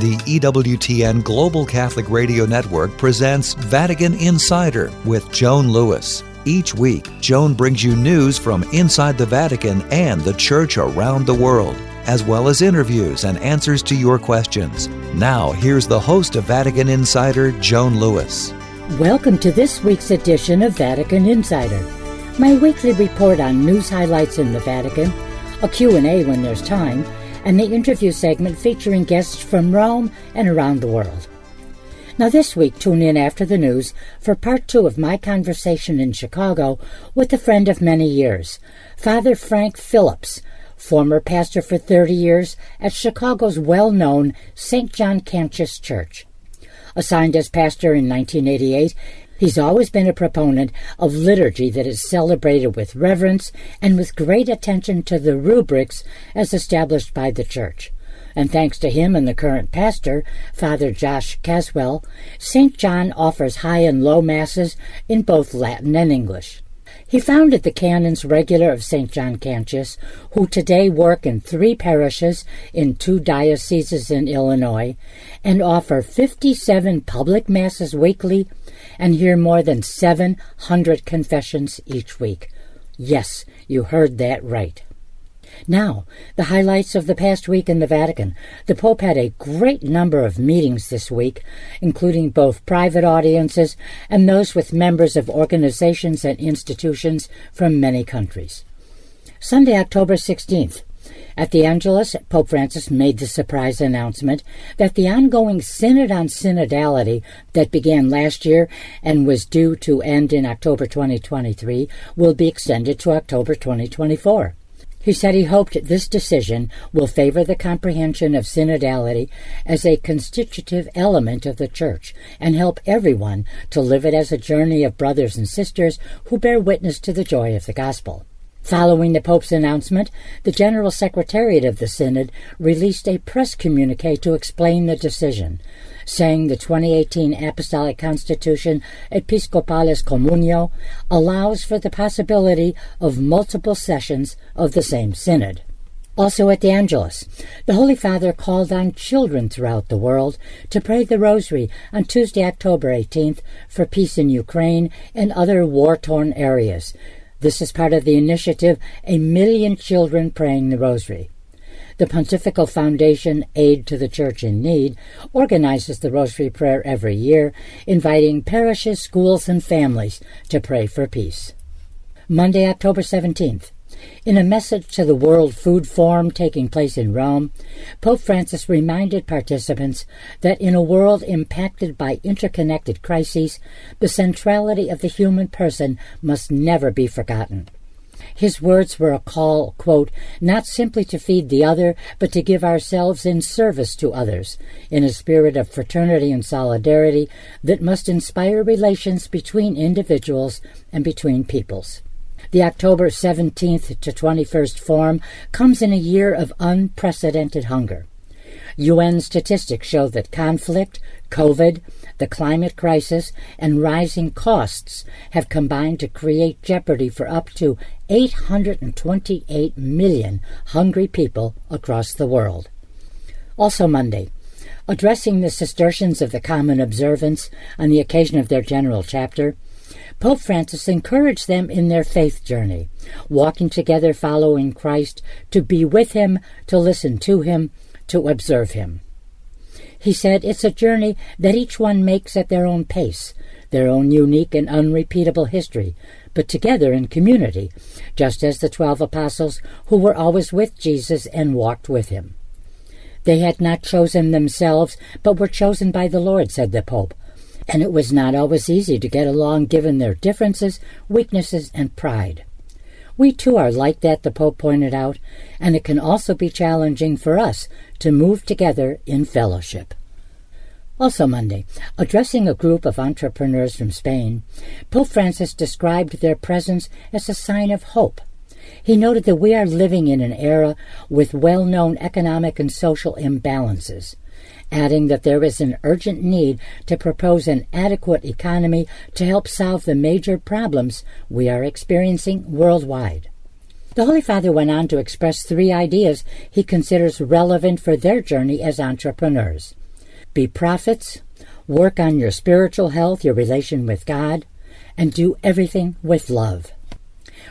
the EWTN Global Catholic Radio Network presents Vatican Insider with Joan Lewis. Each week, Joan brings you news from inside the Vatican and the Church around the world, as well as interviews and answers to your questions. Now, here's the host of Vatican Insider, Joan Lewis. Welcome to this week's edition of Vatican Insider, my weekly report on news highlights in the Vatican, a Q&A when there's time, and the interview segment featuring guests from Rome and around the world. Now, this week, tune in after the news for part two of my conversation in Chicago with a friend of many years, Father Frank Phillips, former pastor for 30 years at Chicago's well known St. John Cantius Church. Assigned as pastor in 1988, He's always been a proponent of liturgy that is celebrated with reverence and with great attention to the rubrics as established by the Church. And thanks to him and the current pastor, Father Josh Caswell, St. John offers high and low masses in both Latin and English. He founded the Canons Regular of St. John Cantius, who today work in three parishes in two dioceses in Illinois and offer 57 public masses weekly and hear more than 700 confessions each week. Yes, you heard that right. Now, the highlights of the past week in the Vatican. The Pope had a great number of meetings this week, including both private audiences and those with members of organizations and institutions from many countries. Sunday, October 16th. At the Angelus, Pope Francis made the surprise announcement that the ongoing Synod on Synodality that began last year and was due to end in October 2023 will be extended to October 2024. He said he hoped this decision will favor the comprehension of synodality as a constitutive element of the Church and help everyone to live it as a journey of brothers and sisters who bear witness to the joy of the gospel. Following the Pope's announcement, the General Secretariat of the Synod released a press communique to explain the decision saying the 2018 Apostolic Constitution Episcopalis Communio allows for the possibility of multiple sessions of the same synod. Also at the Angelus, the Holy Father called on children throughout the world to pray the Rosary on Tuesday, October 18th for peace in Ukraine and other war torn areas. This is part of the initiative A Million Children Praying the Rosary. The Pontifical Foundation Aid to the Church in Need organizes the Rosary Prayer every year, inviting parishes, schools, and families to pray for peace. Monday, October 17th. In a message to the World Food Forum taking place in Rome, Pope Francis reminded participants that in a world impacted by interconnected crises, the centrality of the human person must never be forgotten. His words were a call, quote, not simply to feed the other, but to give ourselves in service to others, in a spirit of fraternity and solidarity that must inspire relations between individuals and between peoples. The October 17th to 21st Forum comes in a year of unprecedented hunger. UN statistics show that conflict, COVID, the climate crisis, and rising costs have combined to create jeopardy for up to 828 million hungry people across the world. Also Monday, addressing the Cistercians of the Common Observance on the occasion of their general chapter, Pope Francis encouraged them in their faith journey, walking together following Christ, to be with him, to listen to him, to observe him. He said it's a journey that each one makes at their own pace, their own unique and unrepeatable history, but together in community, just as the twelve apostles who were always with Jesus and walked with him. They had not chosen themselves, but were chosen by the Lord, said the Pope, and it was not always easy to get along given their differences, weaknesses, and pride. We too are like that, the Pope pointed out, and it can also be challenging for us to move together in fellowship. Also Monday, addressing a group of entrepreneurs from Spain, Pope Francis described their presence as a sign of hope. He noted that we are living in an era with well known economic and social imbalances adding that there is an urgent need to propose an adequate economy to help solve the major problems we are experiencing worldwide. The Holy Father went on to express three ideas he considers relevant for their journey as entrepreneurs. Be prophets, work on your spiritual health, your relation with God, and do everything with love.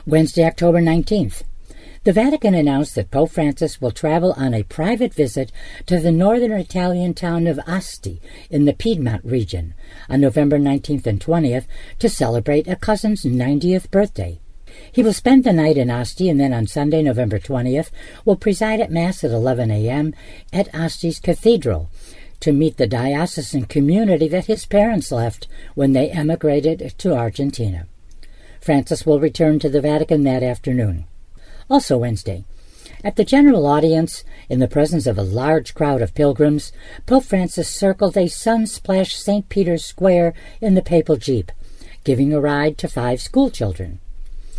Wednesday, October 19th. The Vatican announced that Pope Francis will travel on a private visit to the northern Italian town of Asti in the Piedmont region on November 19th and 20th to celebrate a cousin's 90th birthday. He will spend the night in Asti and then on Sunday, November 20th, will preside at Mass at 11 a.m. at Asti's Cathedral to meet the diocesan community that his parents left when they emigrated to Argentina. Francis will return to the Vatican that afternoon. Also Wednesday, at the general audience, in the presence of a large crowd of pilgrims, Pope Francis circled a sun-splashed St. Peter's Square in the papal jeep, giving a ride to five schoolchildren.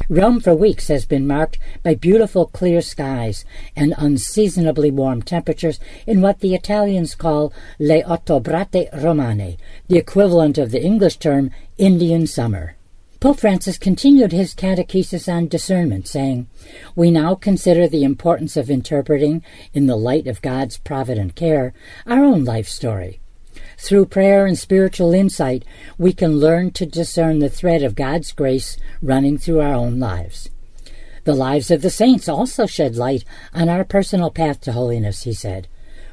Rome for weeks has been marked by beautiful clear skies and unseasonably warm temperatures in what the Italians call le ottobrate romane, the equivalent of the English term Indian summer. Pope Francis continued his catechesis on discernment, saying, We now consider the importance of interpreting, in the light of God's provident care, our own life story. Through prayer and spiritual insight, we can learn to discern the thread of God's grace running through our own lives. The lives of the saints also shed light on our personal path to holiness, he said.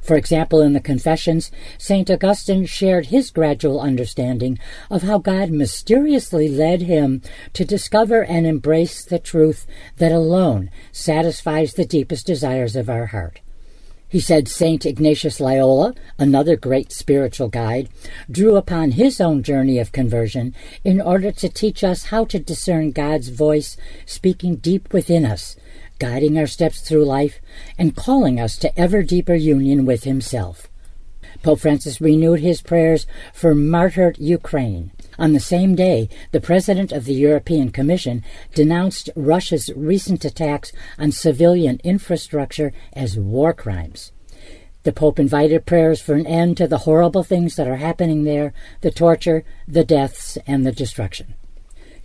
For example, in the Confessions, St. Augustine shared his gradual understanding of how God mysteriously led him to discover and embrace the truth that alone satisfies the deepest desires of our heart. He said St. Ignatius Loyola, another great spiritual guide, drew upon his own journey of conversion in order to teach us how to discern God's voice speaking deep within us guiding our steps through life, and calling us to ever deeper union with Himself. Pope Francis renewed his prayers for martyred Ukraine. On the same day, the President of the European Commission denounced Russia's recent attacks on civilian infrastructure as war crimes. The Pope invited prayers for an end to the horrible things that are happening there the torture, the deaths, and the destruction.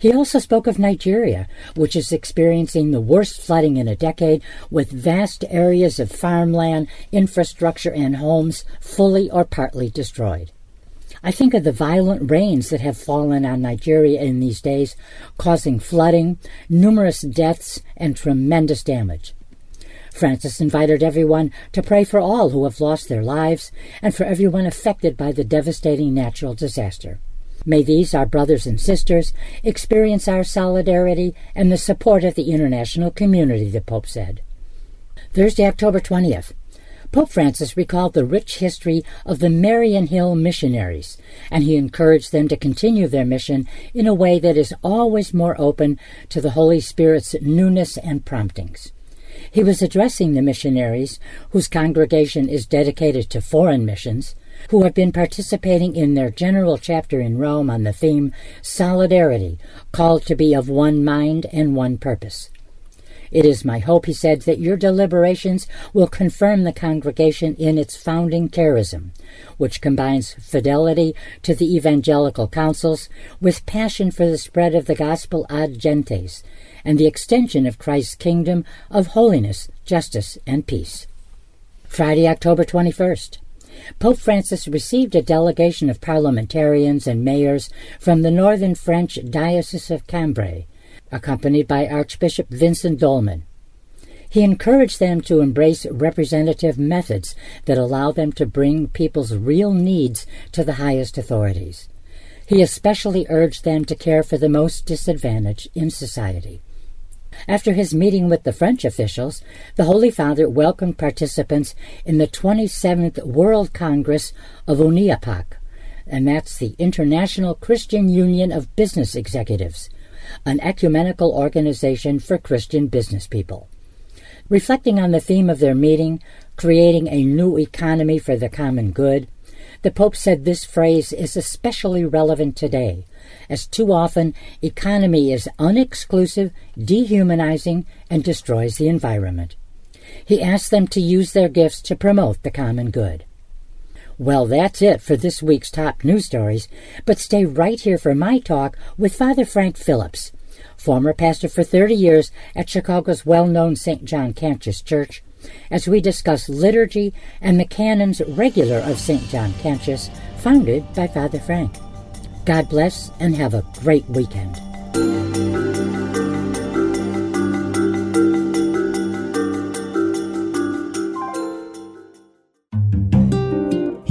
He also spoke of Nigeria, which is experiencing the worst flooding in a decade, with vast areas of farmland, infrastructure, and homes fully or partly destroyed. I think of the violent rains that have fallen on Nigeria in these days, causing flooding, numerous deaths, and tremendous damage. Francis invited everyone to pray for all who have lost their lives and for everyone affected by the devastating natural disaster. May these, our brothers and sisters, experience our solidarity and the support of the international community, the Pope said. Thursday, October 20th. Pope Francis recalled the rich history of the Mariannhill missionaries, and he encouraged them to continue their mission in a way that is always more open to the Holy Spirit's newness and promptings. He was addressing the missionaries, whose congregation is dedicated to foreign missions, who have been participating in their general chapter in Rome on the theme Solidarity, called to be of one mind and one purpose. It is my hope, he said, that your deliberations will confirm the congregation in its founding charism, which combines fidelity to the evangelical counsels with passion for the spread of the gospel ad gentes and the extension of Christ's kingdom of holiness, justice, and peace. Friday, October 21st. Pope Francis received a delegation of parliamentarians and mayors from the northern French Diocese of Cambrai, accompanied by Archbishop Vincent Dollmann. He encouraged them to embrace representative methods that allow them to bring people's real needs to the highest authorities. He especially urged them to care for the most disadvantaged in society. After his meeting with the French officials, the Holy Father welcomed participants in the 27th World Congress of UNIAPAC, and that's the International Christian Union of Business Executives, an ecumenical organization for Christian business people. Reflecting on the theme of their meeting, creating a new economy for the common good, the Pope said this phrase is especially relevant today as too often economy is unexclusive, dehumanizing, and destroys the environment. He asked them to use their gifts to promote the common good. Well, that's it for this week's top news stories, but stay right here for my talk with Father Frank Phillips, former pastor for 30 years at Chicago's well known St. John Cantius Church, as we discuss liturgy and the canons regular of St. John Cantius, founded by Father Frank. God bless and have a great weekend.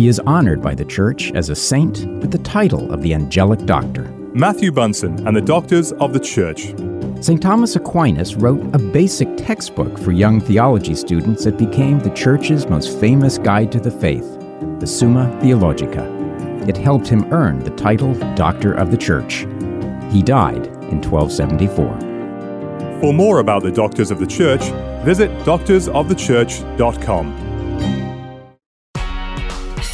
He is honored by the Church as a saint with the title of the Angelic Doctor. Matthew Bunson and the Doctors of the Church. St. Thomas Aquinas wrote a basic textbook for young theology students that became the Church's most famous guide to the faith, the Summa Theologica. It helped him earn the title Doctor of the Church. He died in 1274. For more about the Doctors of the Church, visit doctorsofthechurch.com.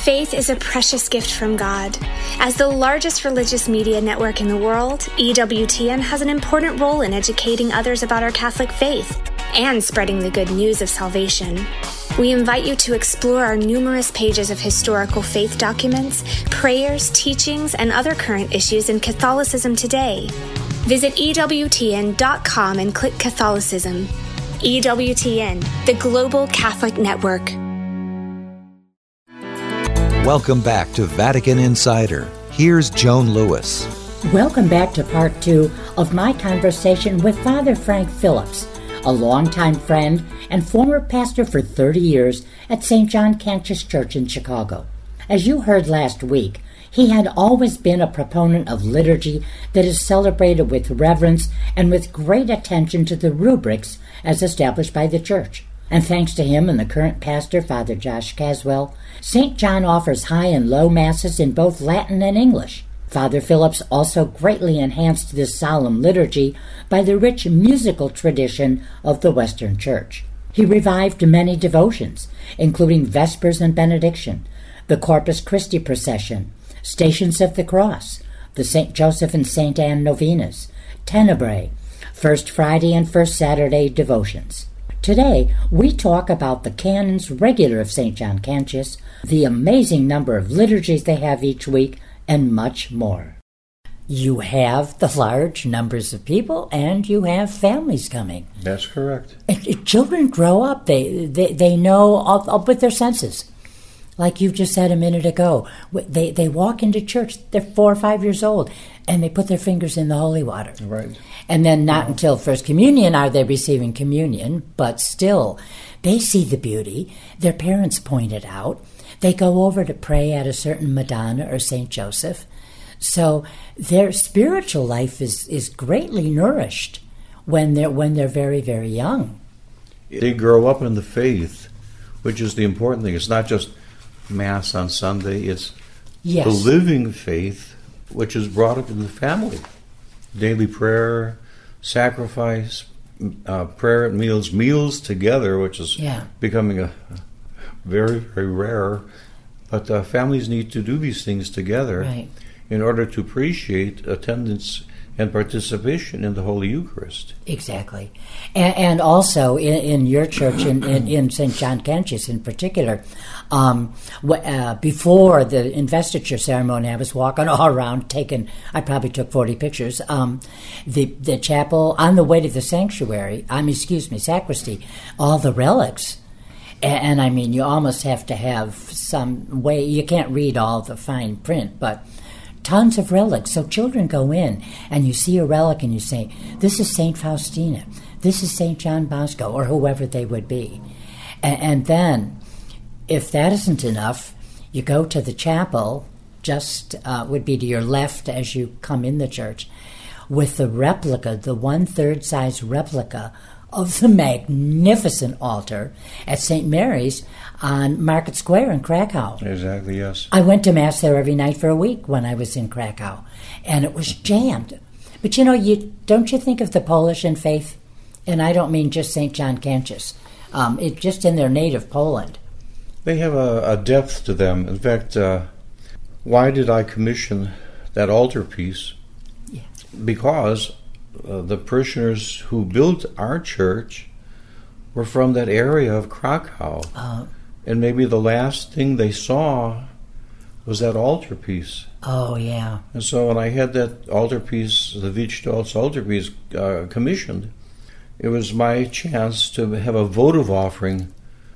Faith is a precious gift from God. As the largest religious media network in the world, EWTN has an important role in educating others about our Catholic faith and spreading the good news of salvation. We invite you to explore our numerous pages of historical faith documents, prayers, teachings, and other current issues in Catholicism today. Visit EWTN.com and click Catholicism. EWTN, the Global Catholic Network. Welcome back to Vatican Insider. Here's Joan Lewis. Welcome back to part two of my conversation with Father Frank Phillips, a longtime friend and former pastor for 30 years at St. John Cantius Church in Chicago. As you heard last week, he had always been a proponent of liturgy that is celebrated with reverence and with great attention to the rubrics as established by the Church. And thanks to him and the current pastor, Father Josh Caswell, St. John offers high and low masses in both Latin and English. Father Phillips also greatly enhanced this solemn liturgy by the rich musical tradition of the Western Church. He revived many devotions, including Vespers and Benediction, the Corpus Christi procession, Stations of the Cross, the St. Joseph and St. Anne novenas, Tenebrae, First Friday and First Saturday devotions. Today, we talk about the canons regular of St. John Cantius, the amazing number of liturgies they have each week, and much more. You have the large numbers of people and you have families coming. That's correct. And children grow up, they, they, they know all, all with their senses. Like you just said a minute ago, they, they walk into church, they're four or five years old, and they put their fingers in the holy water. Right. And then not until First Communion are they receiving communion, but still, they see the beauty. Their parents point it out. They go over to pray at a certain Madonna or St. Joseph. So their spiritual life is, is greatly nourished when they're, when they're very, very young. They grow up in the faith, which is the important thing. It's not just Mass on Sunday, it's Yes. the living faith, which is brought up in the family. Daily prayer, sacrifice, uh, prayer at meals, meals together, which is Yeah. becoming a very, very rare. But uh, families need to do these things together Right. in order to appreciate attendance and participation in the Holy Eucharist. Exactly. And, and also in, in your church, in, in, in St. John Cantius in particular, um, uh, before the investiture ceremony, I was walking all around taking, I probably took 40 pictures. Um, the, the chapel, on the way to the sanctuary, I mean, excuse me, sacristy, all the relics. And, and I mean, you almost have to have some way, you can't read all the fine print, but tons of relics. So children go in and you see a relic and you say, This is St. Faustina, this is St. John Bosco, or whoever they would be. And, and then, if that isn't enough, you go to the chapel, just uh, would be to your left as you come in the church, with the replica, the one third size replica of the magnificent altar at St. Mary's on Market Square in Krakow. Exactly, yes. I went to mass there every night for a week when I was in Krakow, and it was jammed. But you know, you don't you think of the Polish in faith, and I don't mean just Saint John Cantius, um, it just in their native Poland. They have a, a depth to them. In fact, uh, why did I commission that altarpiece? Yeah. Because uh, the parishioners who built our church were from that area of Krakow. Uh, and maybe the last thing they saw was that altarpiece. oh yeah, And so when I had that altarpiece, the Wit Stwosz altarpiece, uh, commissioned, it was my chance to have a votive offering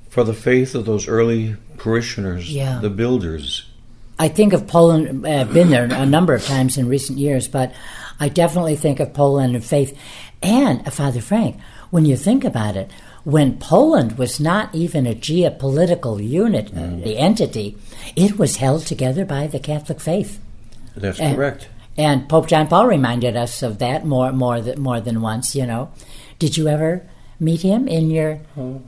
for the faith of those early parishioners, Yeah. the builders. I think of Poland, uh, been there a number of times in recent years, but I definitely think of Poland and faith. And, uh, Father Frank, when you think about it, when Poland was not even a geopolitical unit, uh, the entity, it was held together by the Catholic faith. That's And- correct. And Pope John Paul reminded us of that more, more, more than once. You know, did you ever meet him in your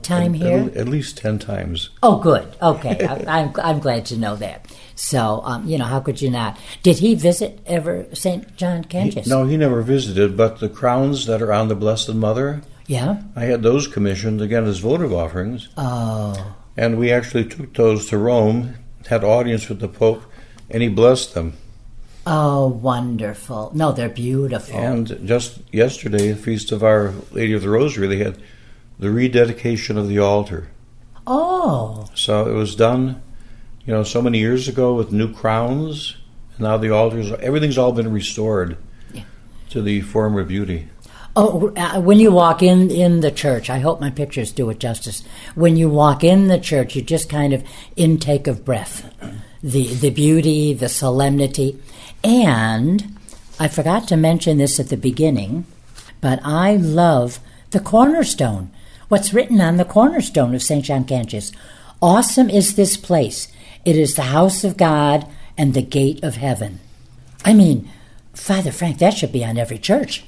time At- here? At, least 10 times. Oh, good. Okay, I, I'm I'm glad to know that. So, um, you know, how could you not? Did he visit ever St. John He- no, he never visited, but the crowns that are on the Blessed Mother, Yeah. I had those commissioned again as votive offerings. Oh, And we actually took those to Rome, had audience with the Pope, and he blessed them. Oh, wonderful. No, they're beautiful. And just yesterday, the Feast of Our Lady of the Rosary, they had the rededication of the altar. oh, So it was done, you know, so many years ago with new crowns. And now the altars, everything's all been restored Yeah. to the former beauty. oh. Uh, when you walk in in the church, I hope my pictures do it justice. When you walk in the church, you just kind of intake of breath, the the beauty, the solemnity, and I forgot to mention this at the beginning, but I love the cornerstone. What's written on the cornerstone of St. John Cantius? Awesome is this place. It is the house of God and the gate of heaven. I mean, Father Frank, that should be on every church.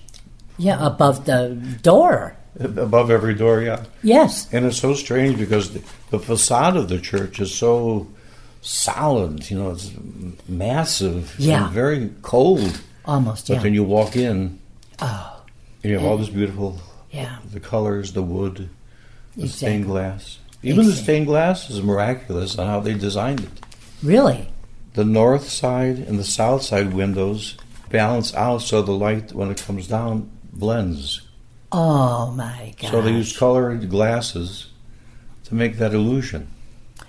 Yeah, above the door. Above every door, yeah. Yes. And it's so strange because the, the facade of the church is so solid, you know, it's massive Yeah. and very cold. Almost, But yeah. then you walk in, oh, and you have all this beautiful, yeah. the colors, the wood, the Exactly. stained glass. Even the stained glass is miraculous on how they designed it. Really? The north side and the south side windows balance out so the light, when it comes down, blends. Oh, my God. So they use colored glasses to make that illusion.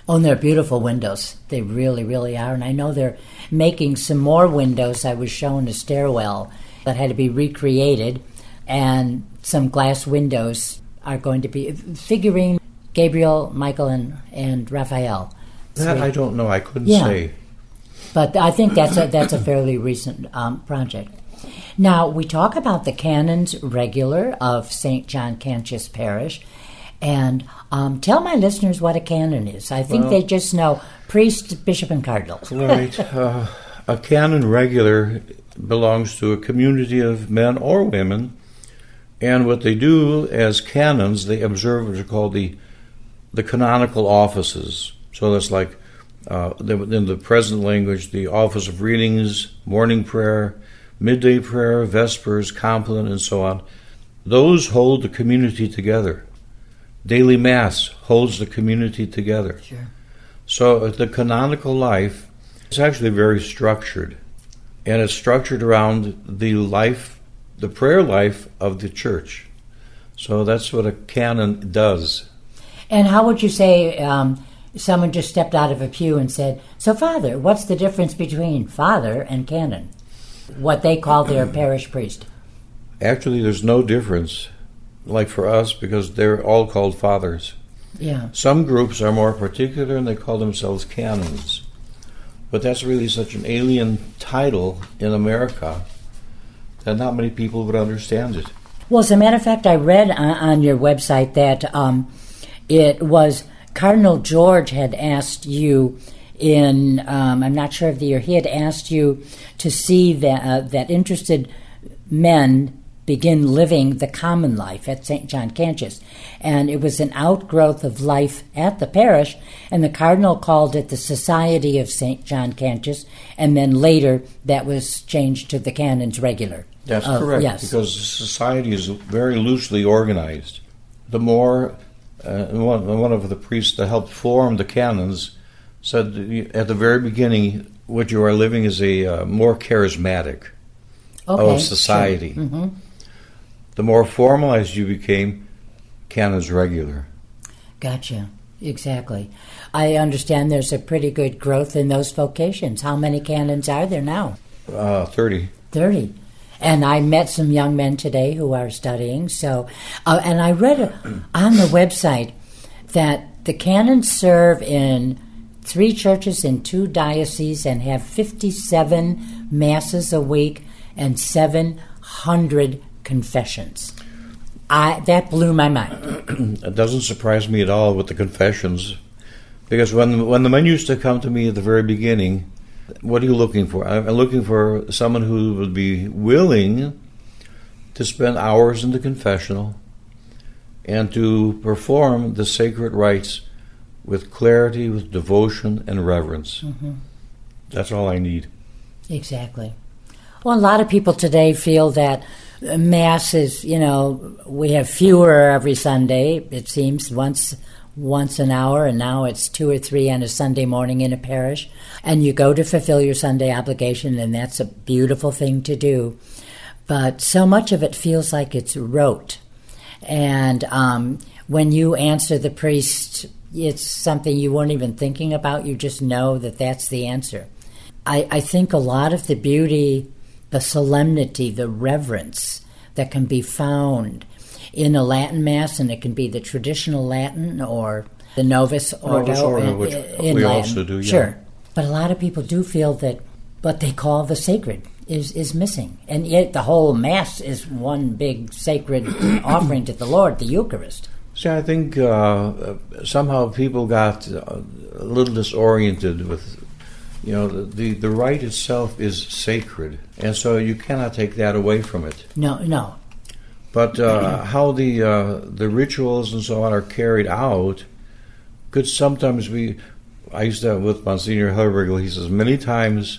Oh, and they're beautiful windows. They really, really are. And I know they're making some more windows. I was shown a stairwell that had to be recreated, and some glass windows are going to be figuring Gabriel, Michael, and, and Raphael. That Three. I don't know. I couldn't Yeah. say. But I think that's a, that's a fairly recent um, project. Now, we talk about the canons regular of St. John Cantius Parish. And um, tell my listeners what a canon is. I think Well- they just know priest, bishop, and cardinal. Right. Uh, a canon regular belongs to a community of men or women, and what they do as canons, they observe what are called the the canonical offices. So that's like uh, in the present language, the office of readings, morning prayer, midday prayer, vespers, compline, and so on. Those hold the community together. Daily Mass holds the community together. Sure. So uh, the canonical life is actually very structured, and it's structured around the life, the prayer life of the church. So that's what a canon does. And how would you say um, someone just stepped out of a pew and said, So, Father, what's the difference between Father and canon? What they call their parish priest. Actually, there's no difference, like for us, because they're all called fathers. Yeah. Some groups are more particular and they call themselves canons. But that's really such an alien title in America that not many people would understand it. Well, as a matter of fact, I read on, your website that um, it was Cardinal George had asked you in, um, I'm not sure of the year, he had asked you to see that, uh, that interested men begin living the common life at St. John Cantius. And it was an outgrowth of life at the parish, and the Cardinal called it the Society of St. John Cantius, and then later that was changed to the Canons Regular. That's Uh, correct, yes. because the society is very loosely organized. The more, uh, one, one of the priests that helped form the canons said at the very beginning, what you are living is a uh, more charismatic Okay, of society. Sure. hmm The more formalized you became, canons regular. Gotcha. Exactly. I understand there's a pretty good growth in those vocations. How many canons are there now? Uh, 30. 30. And I met some young men today who are studying. So, uh, and I read on the website that The canons serve in three churches in two dioceses and have 57 masses a week and 700 confessions. I, that blew my mind. it doesn't surprise me at all with the confessions, because when when the men used to come to me at the very beginning, what are you looking for? I'm looking for someone who would be willing to spend hours in the confessional and to perform the sacred rites with clarity, with devotion, and reverence. Mm-hmm. That's all I need. Exactly. Well, a lot of people today feel that mass is, you know, we have fewer every Sunday. It seems once once an hour, and now it's two or three on a Sunday morning in a parish. And you go to fulfill your Sunday obligation, and that's a beautiful thing to do. But so much of it feels like it's rote. And um, when you answer the priest, it's something you weren't even thinking about. You just know that that's the answer. I, I think a lot of the beauty, the solemnity, the reverence that can be found in a Latin Mass, and it can be the traditional Latin or the Novus Ordo, Novus Ordo in, which in we Latin. also do. Yeah. Sure, but a lot of people do feel that what they call the sacred is is missing, and yet the whole Mass is one big sacred offering to the Lord, the Eucharist. See, I think uh, somehow people got a little disoriented with, you know, the, the, rite itself is sacred, and so you cannot take that away from it. No, no, but uh, how the uh, the rituals and so on are carried out could sometimes be. I used to with Monsignor Helbergel. He says many times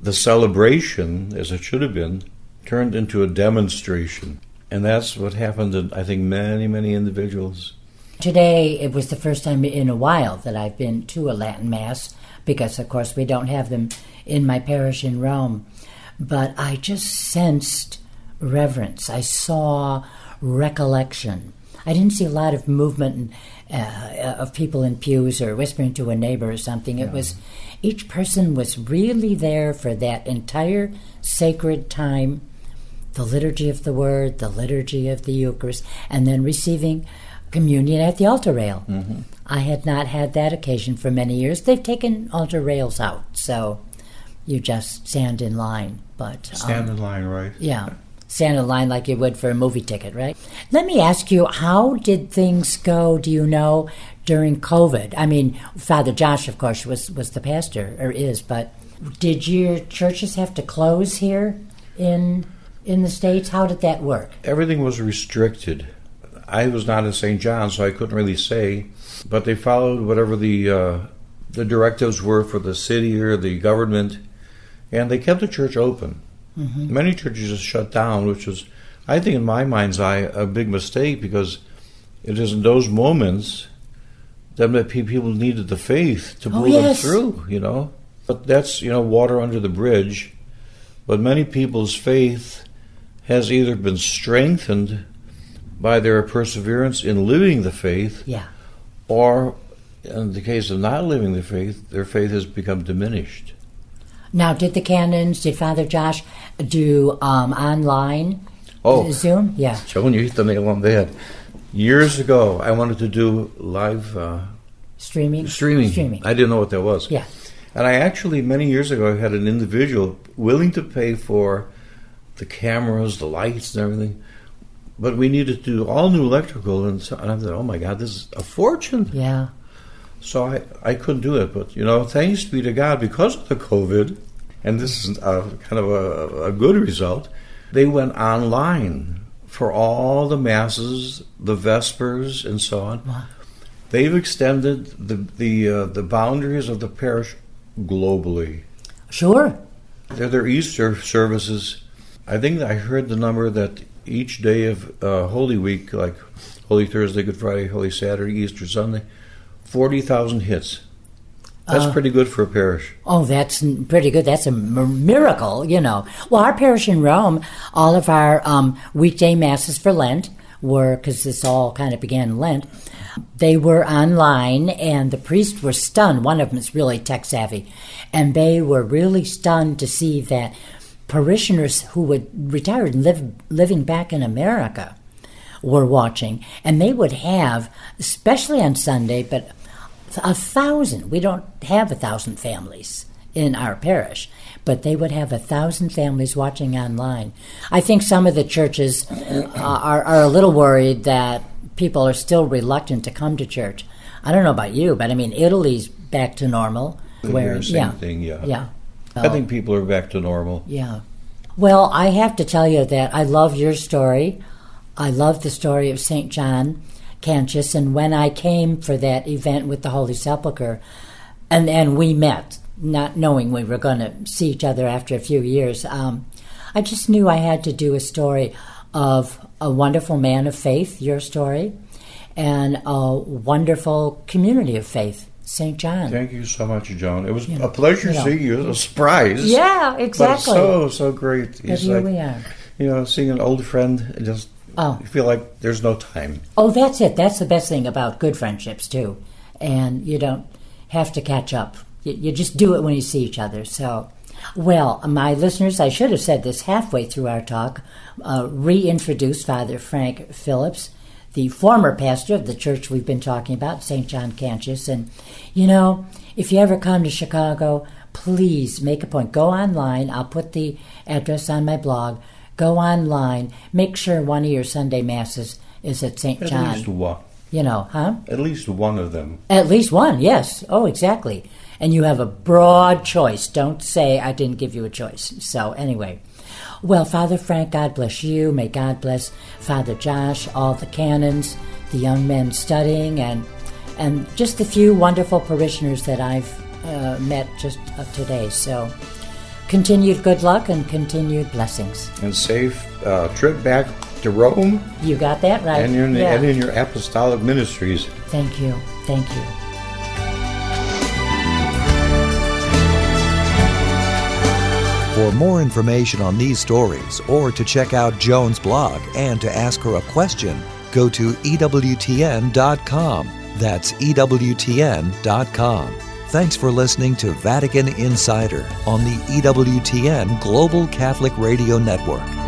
the celebration, as it should have been, turned into a demonstration, and that's what happened to I think many many individuals. Today it was the first time in a while that I've been to a Latin mass because, of course, we don't have them in my parish in Rome. But I just sensed reverence. I saw recollection. I didn't see a lot of movement uh, of people in pews or whispering to a neighbor or something. It was each person was really there for that entire sacred time, the liturgy of the Word, the liturgy of the Eucharist, and then receiving communion at the altar rail. Mm-hmm. I had not had that occasion for many years. They've taken altar rails out, so you just stand in line. But stand um, in line, right? Yeah stand in line like you would for a movie ticket, right? Let me ask you, how did things go, do you know, during COVID? I mean, Father Josh, of course, was, was the pastor, or is, but did your churches have to close here in in the States? How did that work? Everything was restricted. I was not in St. John, so I couldn't really say, but they followed whatever the uh, the directives were for the city or the government, and they kept the church open. Mm-hmm. Many churches just shut down, which was, I think, in my mind's eye, a big mistake because it is in those moments that people needed the faith to oh, pull yes. them through, you know. But that's, you know, water under the bridge. But many people's faith has either been strengthened by their perseverance in living the faith, yeah. Or in the case of not living the faith, their faith has become diminished. Now, did the canons, did Father Josh do um, online oh, Zoom? Yeah. Joan, you hit the nail on the head. Years ago, I wanted to do live uh, streaming. Streaming. Streaming. I didn't know what that was. Yeah. And I actually, many years ago, I had an individual willing to pay for the cameras, the lights, and everything. But we needed to do all new electrical, and, so, and I thought, oh my God, this is a fortune. Yeah. So I, I couldn't do it. But, you know, thanks be to God, because of the COVID, and this is a, kind of a, a good result, they went online for all the masses, the vespers, and so on. Wow. They've extended the the uh, the boundaries of the parish globally. Sure. They're their Easter services. I think I heard the number that each day of uh, Holy Week, like Holy Thursday, Good Friday, Holy Saturday, Easter Sunday, forty thousand hits. That's uh, pretty good for a parish. Oh, that's pretty good. That's a miracle, you know. Well, our parish in Rome, all of our um, weekday masses for Lent were, because this all kind of began in Lent, they were online, and the priests were stunned. One of them is really tech savvy, and they were really stunned to see that parishioners who would retired and live living back in America were watching, and they would have, especially on Sunday, but a thousand. We don't have a thousand families in our parish, but they would have a thousand families watching online. I think some of the churches uh, are, are a little worried that people are still reluctant to come to church. I don't know about you, but I mean, Italy's back to normal. Where, same yeah, thing, yeah. Yeah. I think people are back to normal. Yeah. Well, I have to tell you that I love your story. I love the story of St. John Cantius. And when I came for that event with the Holy Sepulchre, and, and we met, not knowing we were going to see each other after a few years, um, I just knew I had to do a story of a wonderful man of faith, your story, and a wonderful community of faith, St. Joan. Thank you so much, John. It was a pleasure you know, seeing you. A surprise. Yeah, exactly. so, so great. But here like, we are. You know, seeing an old friend, just oh. you feel like there's no time. Oh, that's it. That's the best thing about good friendships, too. And you don't have to catch up. You, you just do it when you see each other. So, well, my listeners, I should have said this halfway through our talk, uh, reintroduce Father Frank Phillips the former pastor of the church we've been talking about, St. John Cantius. And, you know, if you ever come to Chicago, please make a point. Go online. I'll put the address on my blog. Go online. Make sure one of your Sunday masses is at St. John. At least one. You know, huh? At least one of them. At least one, yes. Oh, exactly. And you have a broad choice. Don't say I didn't give you a choice. So, anyway. Well, Father Frank, God bless you. May God bless Father Josh, all the canons, the young men studying, and and just the few wonderful parishioners that I've uh, met just today. So, continued good luck and continued blessings. And safe uh, trip back to Rome. You got that right. And in, yeah. and in your apostolic ministries. Thank you. Thank you. For more information on these stories or to check out Joan's blog and to ask her a question, go to EWTN.com. That's EWTN.com. Thanks for listening to Vatican Insider on the EWTN Global Catholic Radio Network.